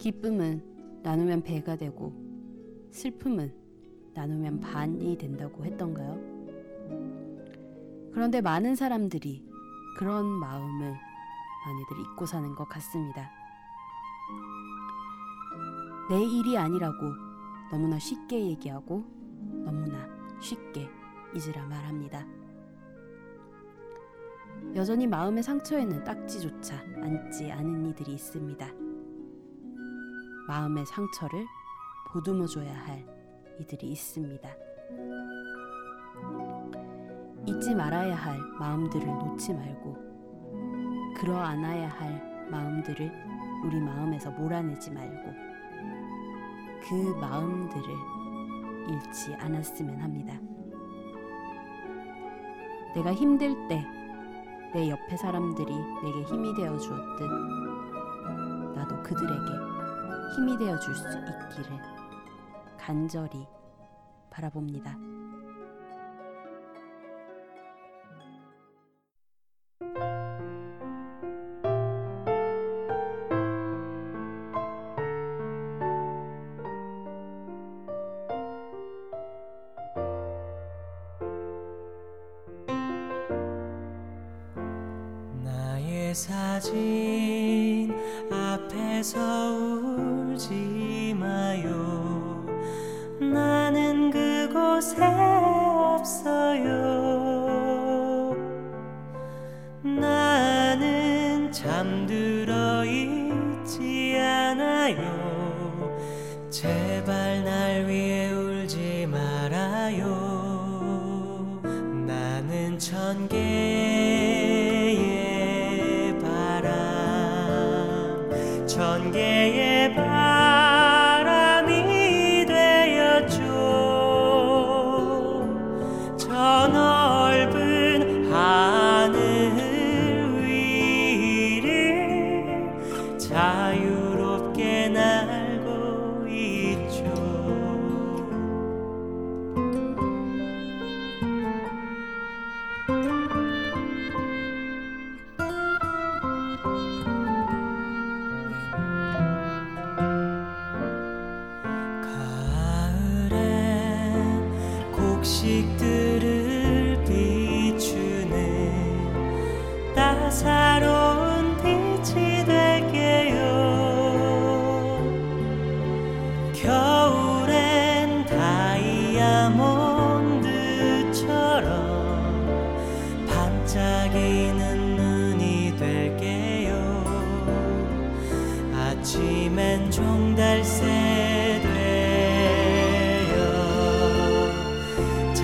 기쁨은 나누면 배가 되고 슬픔은 나누면 반이 된다고 했던가요? 그런데 많은 사람들이 그런 마음을 많이들 잊고 사는 것 같습니다. 내 일이 아니라고 너무나 쉽게 얘기하고 너무나 쉽게 잊으라 말합니다. 여전히 마음의 상처에는 딱지조차 앉지 않은 이들이 있습니다. 마음의 상처를 보듬어 줘야 할 이들이 있습니다. 잊지 말아야 할 마음들을 놓지 말고 그러 안아야 할 마음들을 우리 마음에서 몰아내지 말고 그 마음들을 잃지 않았으면 합니다. 내가 힘들 때 내 옆에 사람들이 내게 힘이 되어 주었듯 나도 그들에게 힘이 되어 줄 수 있기를 간절히 바라봅니다. 사진 앞에서 울지 마요. 나는 그곳에 없어요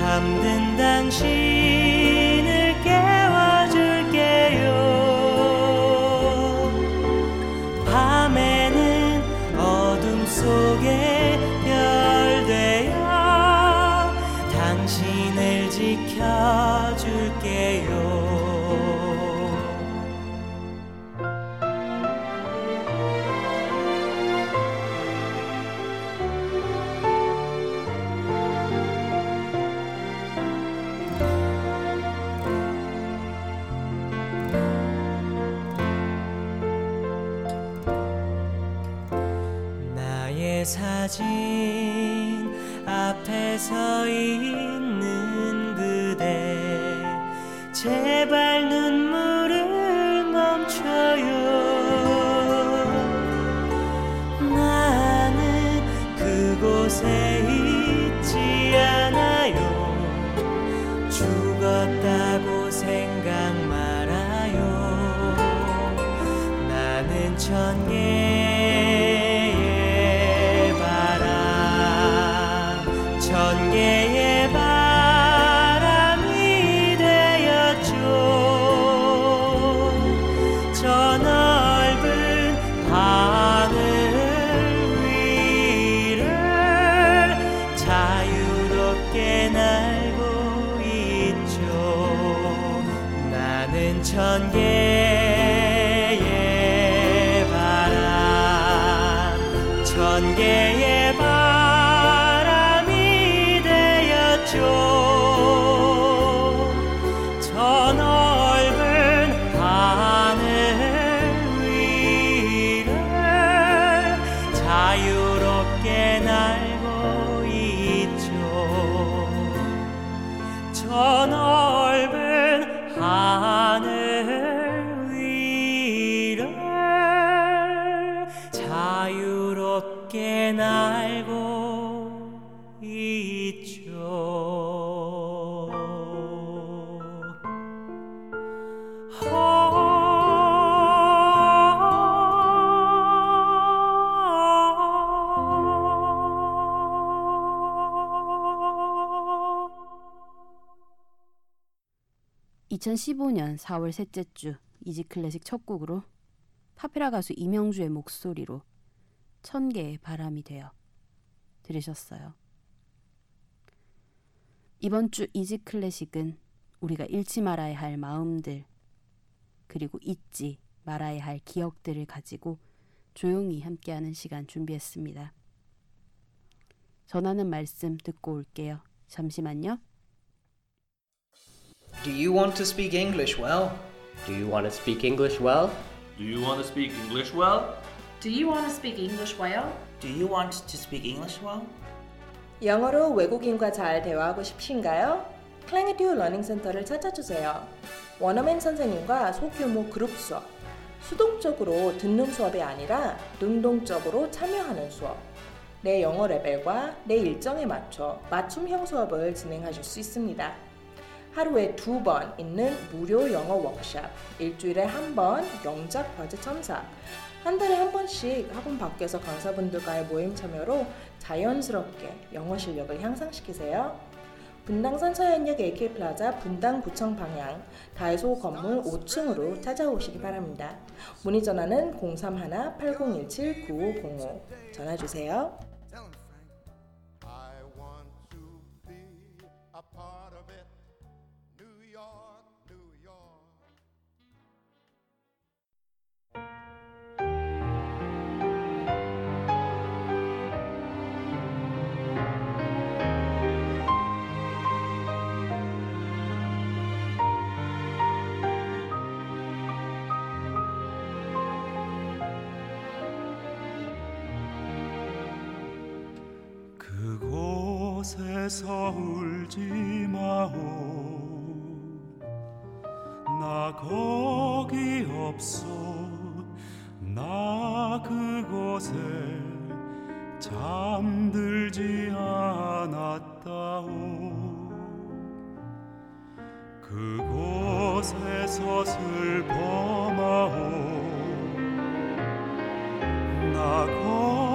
잠든 당신 천개 2015년 4월 셋째 주 Easy Classic 첫 곡으로 팝페라 가수 이명주의 목소리로 천 개의 바람이 되어 들으셨어요. 이번 주 Easy Classic은 우리가 잃지 말아야 할 마음들 그리고 잊지 말아야 할 기억들을 가지고 조용히 함께하는 시간 준비했습니다. 전하는 말씀 듣고 올게요. 잠시만요. Do you want to speak English well? Do you want to speak English well? Do you want to speak English well? Do you want to speak English well? Do you want to speak English well? 영어로 외국인과 잘 대화하고 싶으신가요? 클랭에듀 러닝 센터를 찾아주세요. 원어맨 선생님과 소규모 그룹 수업, 수동적으로 듣는 수업이 아니라 능동적으로 참여하는 수업, 내 영어 레벨과 내 일정에 맞춰 맞춤형 수업을 진행하실 수 있습니다. 하루에 두 번 있는 무료 영어 워크샵, 일주일에 한 번 영작 과제 첨삭, 한 달에 한 번씩 학원 밖에서 강사분들과의 모임 참여로 자연스럽게 영어 실력을 향상시키세요. 분당선 서현역 AK플라자 분당 구청 방향 다이소 건물 5층으로 찾아오시기 바랍니다. 문의 전화는 031-8017-9505 전화 주세요. 그곳에서 울지 마오. 나 거기 없어. 나 그곳에 잠들지 않았다오. 그곳에서 슬퍼 마오. 나 거기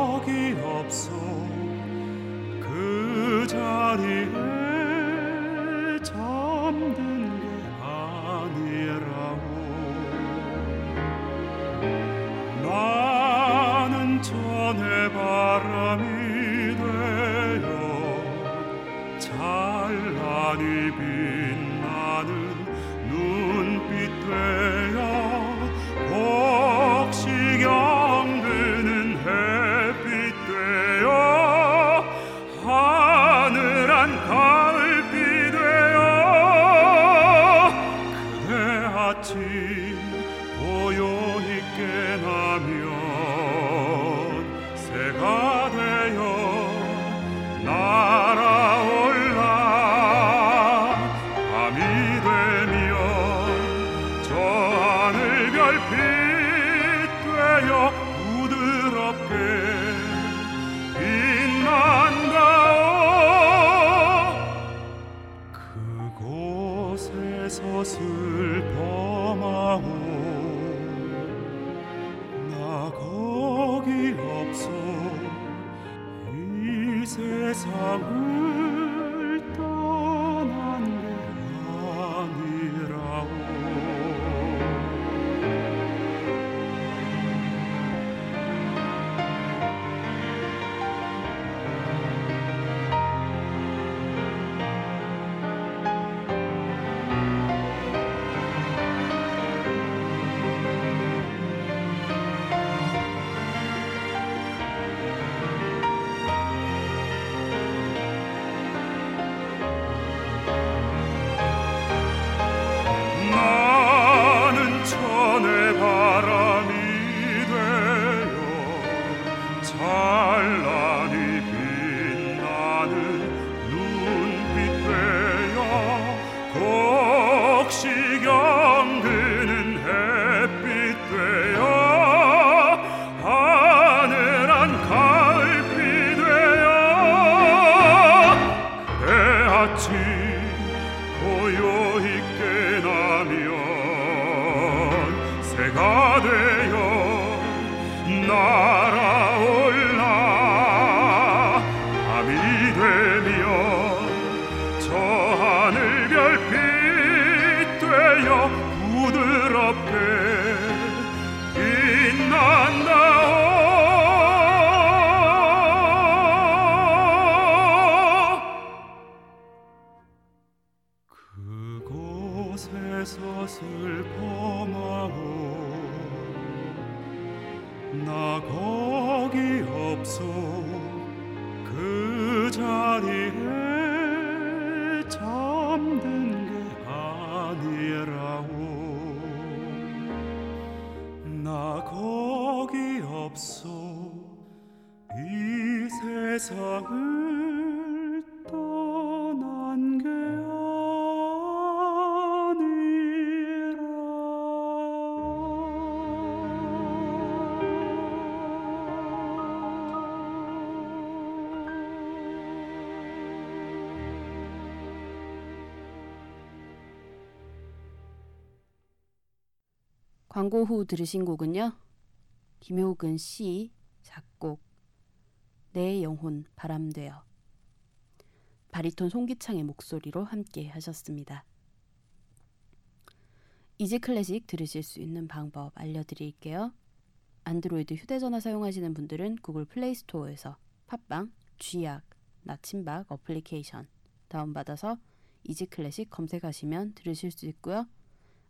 세상을 떠난 게 광고 후 들으신 곡은요. 김효근 씨 작곡 내 영혼 바람되어 바리톤 송기창의 목소리로 함께 하셨습니다. Easy Classic 들으실 수 있는 방법 알려드릴게요. 안드로이드 휴대전화 사용하시는 분들은 구글 플레이 스토어에서 팟빵, 쥐약, 나침박 어플리케이션 다운받아서 Easy Classic 검색하시면 들으실 수 있고요.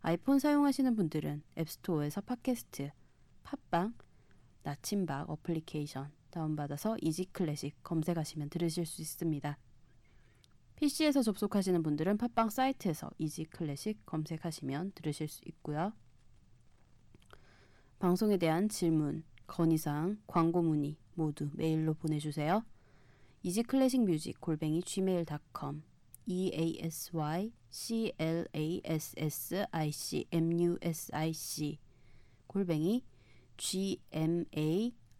아이폰 사용하시는 분들은 앱스토어에서 팟캐스트, 팟빵, 나침박 어플리케이션 다운받아서 Easy Classic 검색하시면 들으실 수 있습니다. PC에서 접속하시는 분들은 팟빵 사이트에서 Easy Classic 검색하시면 들으실 수 있고요. 방송에 대한 질문, 건의사항, 광고 문의 모두 메일로 보내주세요. Easy Classic Music 골뱅이 gmail.com e a s y c l a s s i c m u s i c 골뱅이 g m a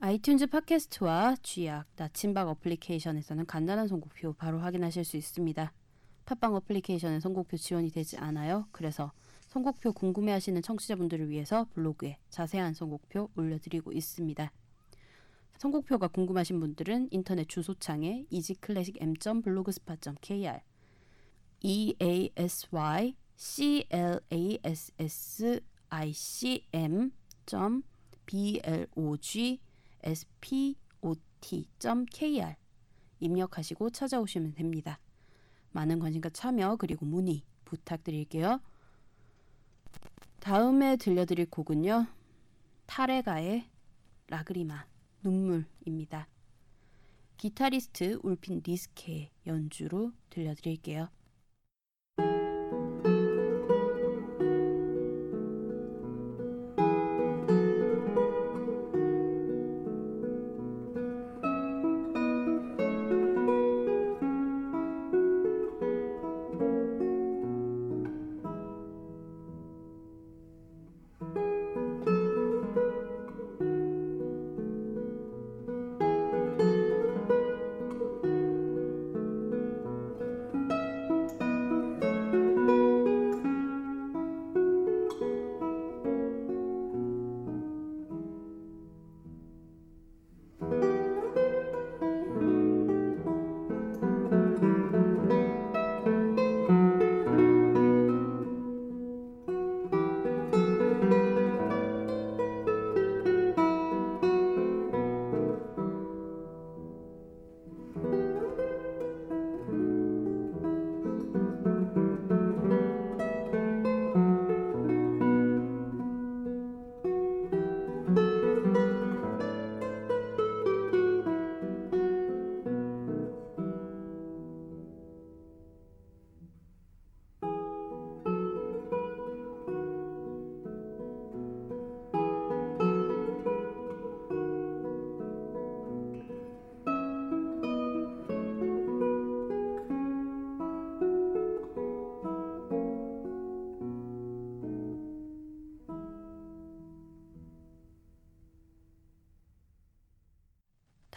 아이튠즈 팟캐스트와 쥐약, 나침박 어플리케이션에서는 간단한 선곡표 바로 확인하실 수 있습니다. 팟빵 어플리케이션은 선곡표 지원이 되지 않아요. 그래서 선곡표 궁금해하시는 청취자분들을 위해서 블로그에 자세한 선곡표 올려드리고 있습니다. 선곡표가 궁금하신 분들은 인터넷 주소창에 easyclassicm.blogspot.kr e a s y c l a s s i c m b l o g s p o t k r 입력하시고 찾아오시면 됩니다. 많은 관심과 참여 그리고 문의 부탁드릴게요. 다음에 들려드릴 곡은요. 타레가의 라그리마 눈물입니다. 기타리스트 울핀 리스케의 연주로 들려드릴게요.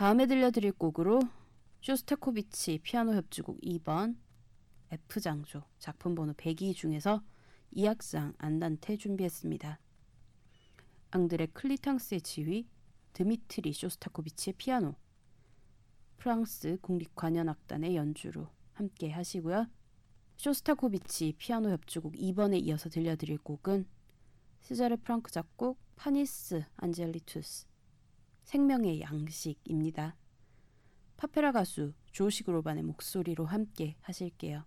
다음에 들려드릴 곡으로 쇼스타코비치 피아노 협주곡 2번 F장조 작품 번호 102 중에서 2악장 안단테 준비했습니다. 앙드레 클리탕스의 지휘, 드미트리 쇼스타코비치의 피아노, 프랑스 국립관현악단의 연주로 함께 하시고요. 쇼스타코비치 피아노 협주곡 2번에 이어서 들려드릴 곡은 세자르 프랑크 작곡 Panis Angelicus 생명의 양식입니다. 파페라 가수 조시 그로반의 목소리로 함께 하실게요.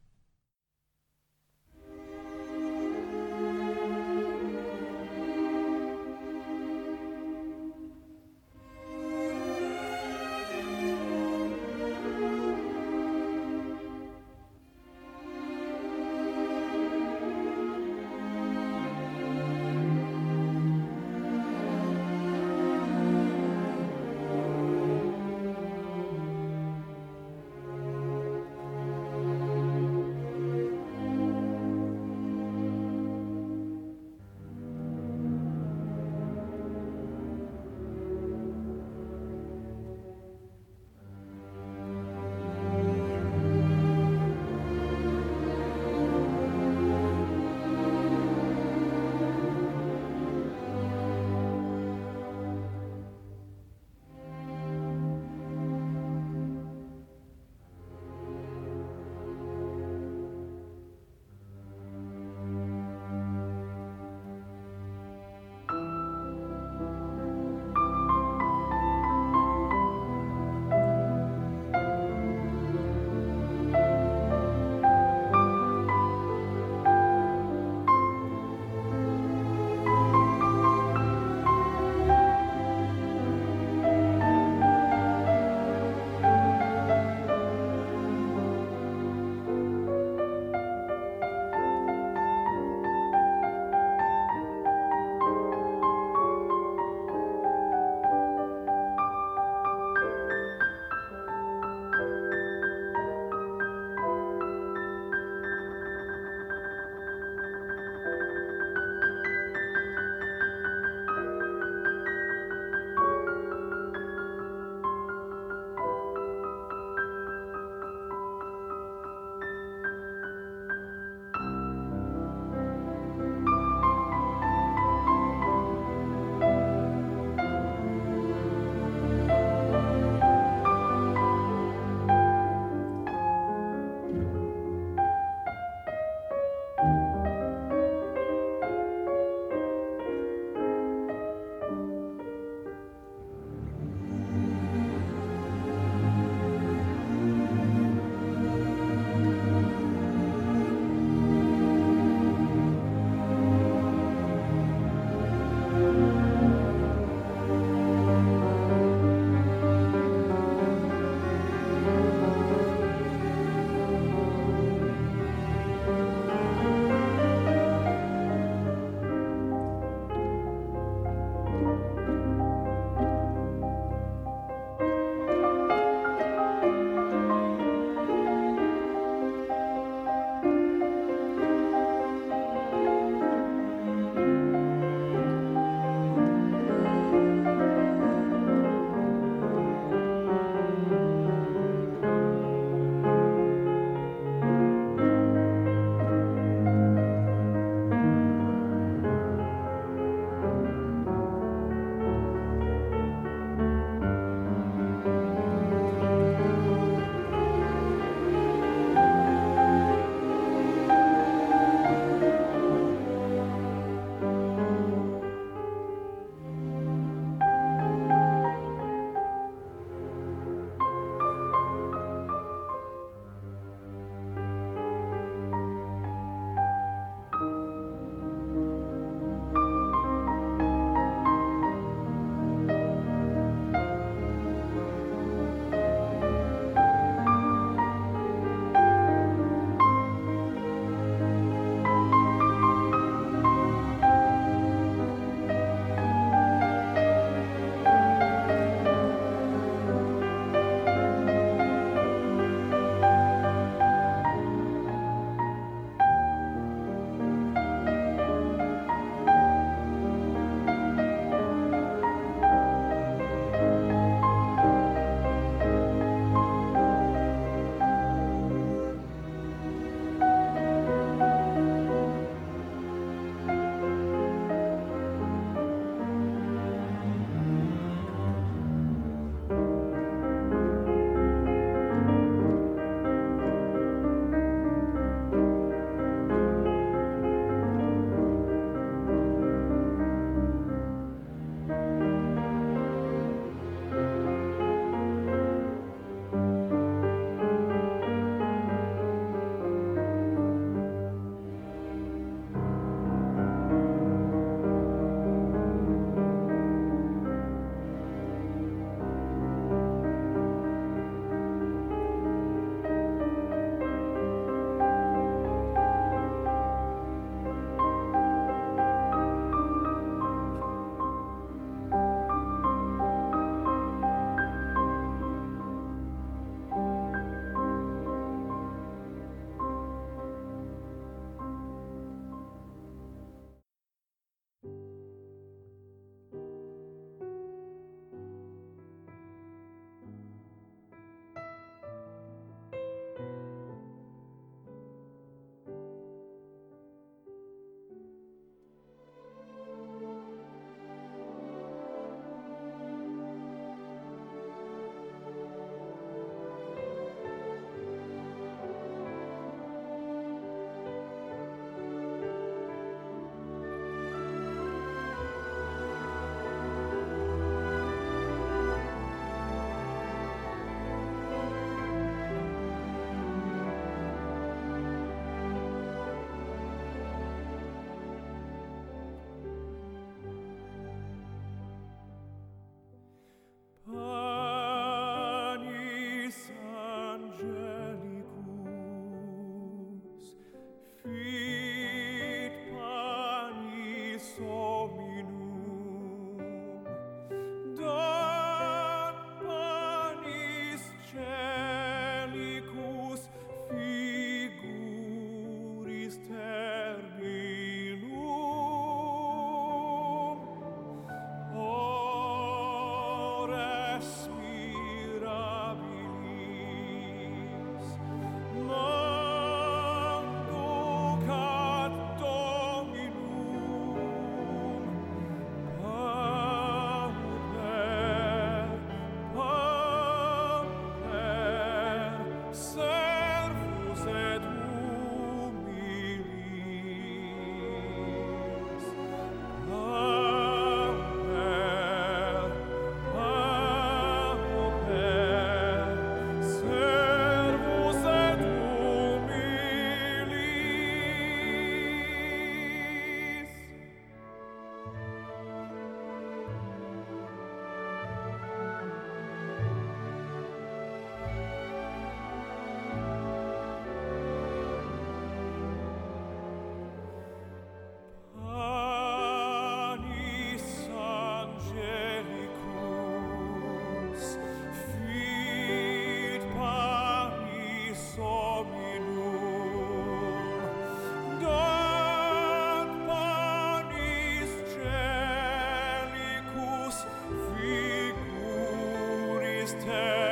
her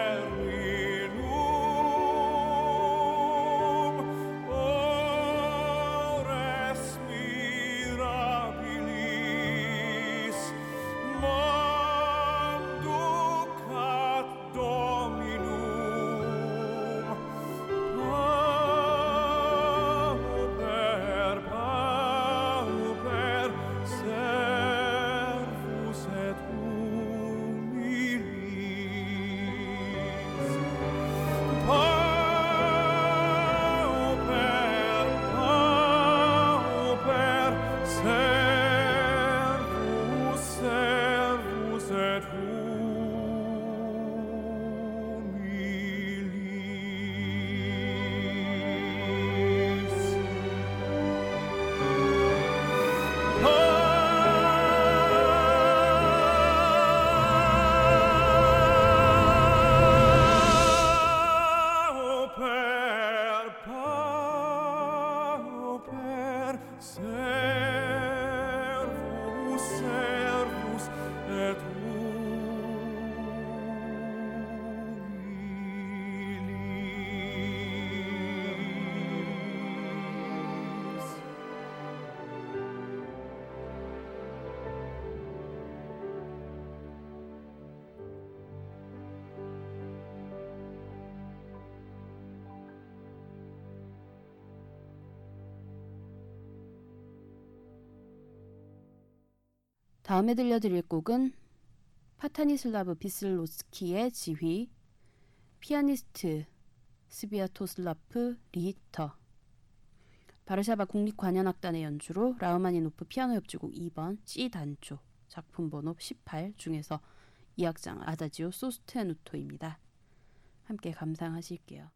다음에 들려드릴 곡은 스타니슬라프 비슬로츠키의 지휘, 피아니스트 스비아토슬라프 리히터, 바르샤바 국립관현악단의 연주로 라흐마니노프 피아노 협주곡 2번 C 단조 작품 번호 18 중에서 2악장 아다지오 소스테누토입니다. 함께 감상하실게요.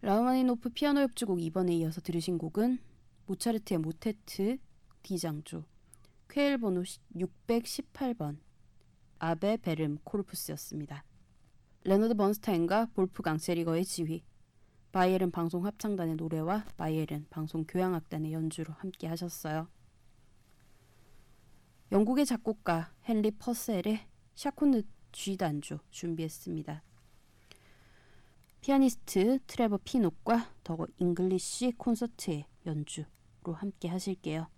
라흐마니노프 피아노 협주곡 2번에 이어서 들으신 곡은 모차르트의 모테트 D장조 쾨헬 번호 618번 Ave Verum Corpus였습니다. 레너드 번스타인과 볼프강 세리거의 지휘 바이에른 방송 합창단의 노래와 바이에른 방송 교향악단의 연주로 함께 하셨어요. 영국의 작곡가 헨리 퍼셀의 샤코느 G 단조 준비했습니다. 피아니스트 트레버 피녹과 더 잉글리시 콘서트의 연주로 함께 하실게요.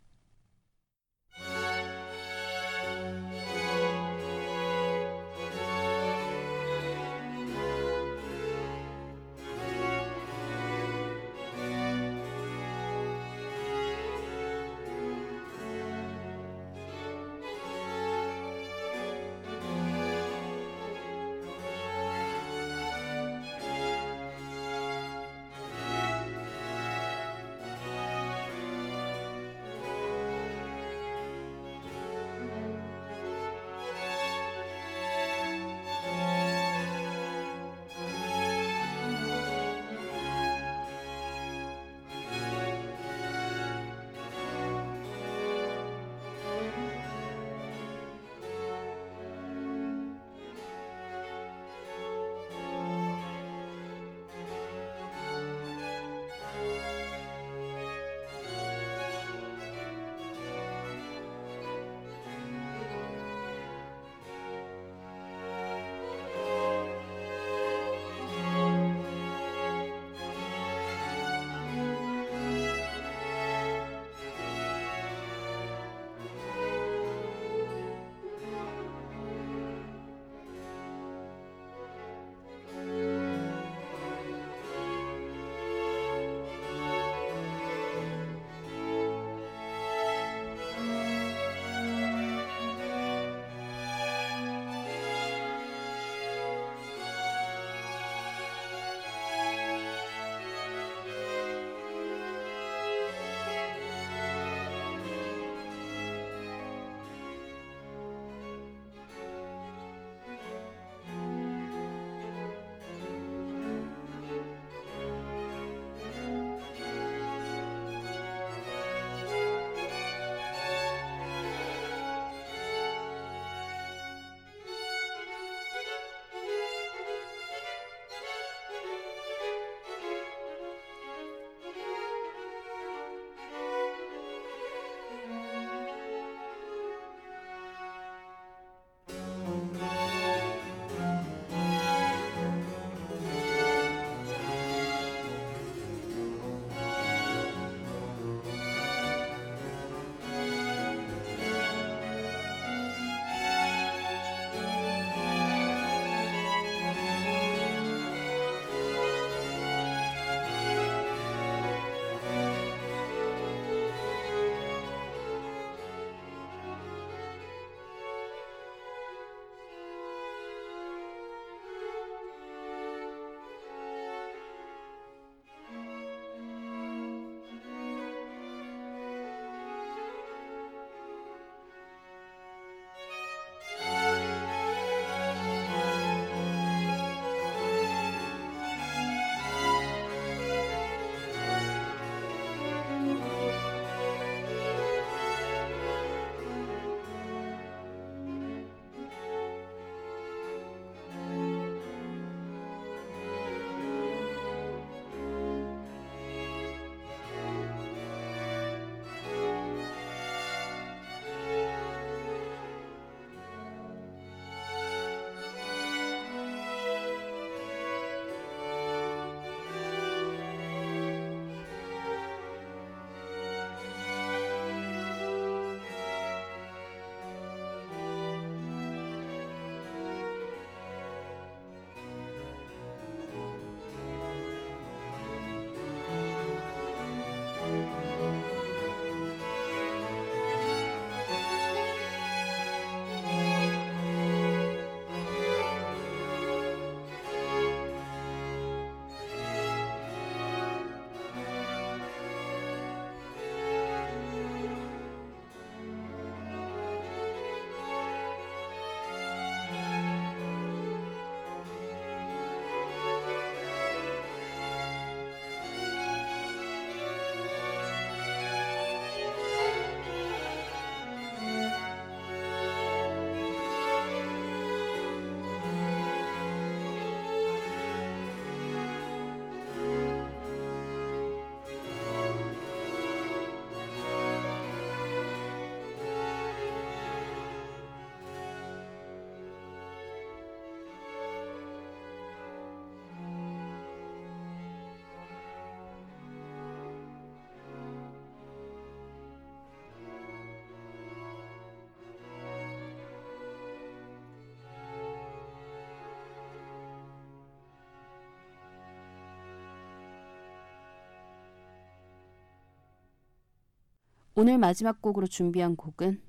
오늘 마지막 곡으로 준비한 곡은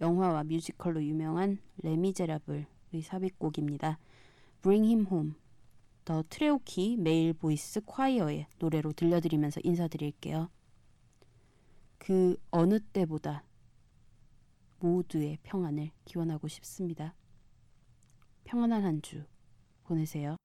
영화와 뮤지컬로 유명한 레미제라블의 삽입곡입니다. Bring Him Home. The Treorchy Male Voice Choir의 노래로 들려드리면서 인사드릴게요. 그 어느 때보다 모두의 평안을 기원하고 싶습니다. 평안한 한 주 보내세요.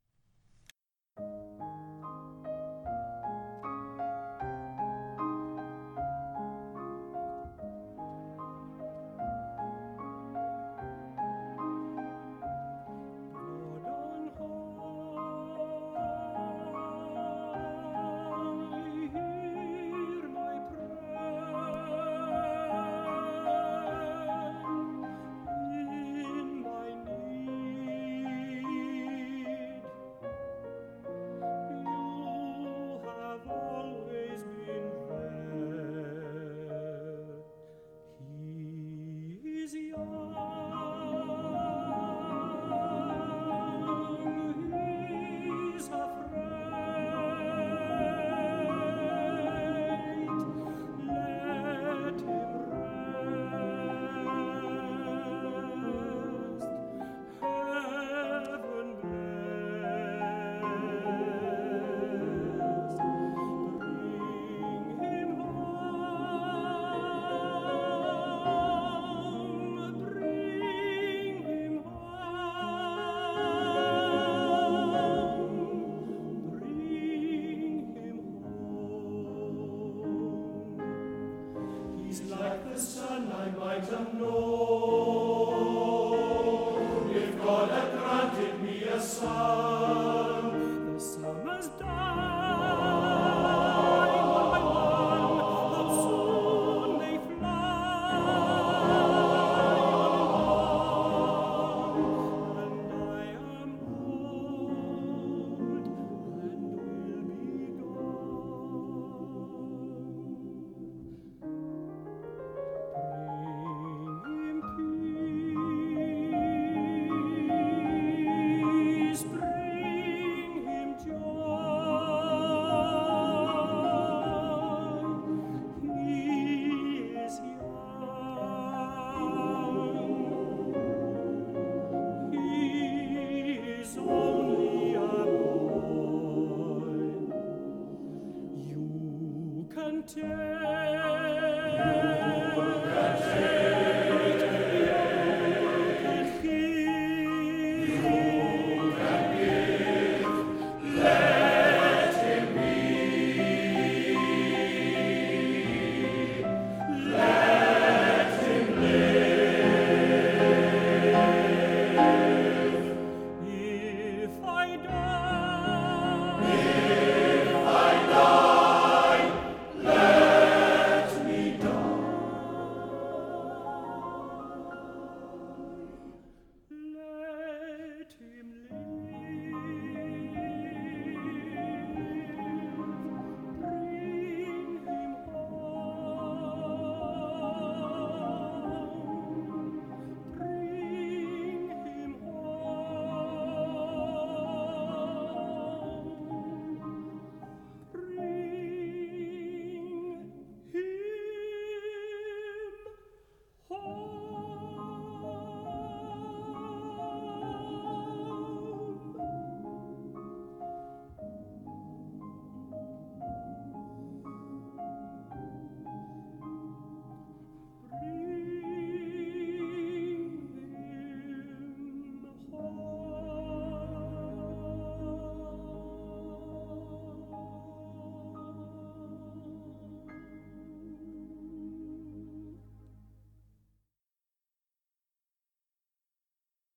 tempted.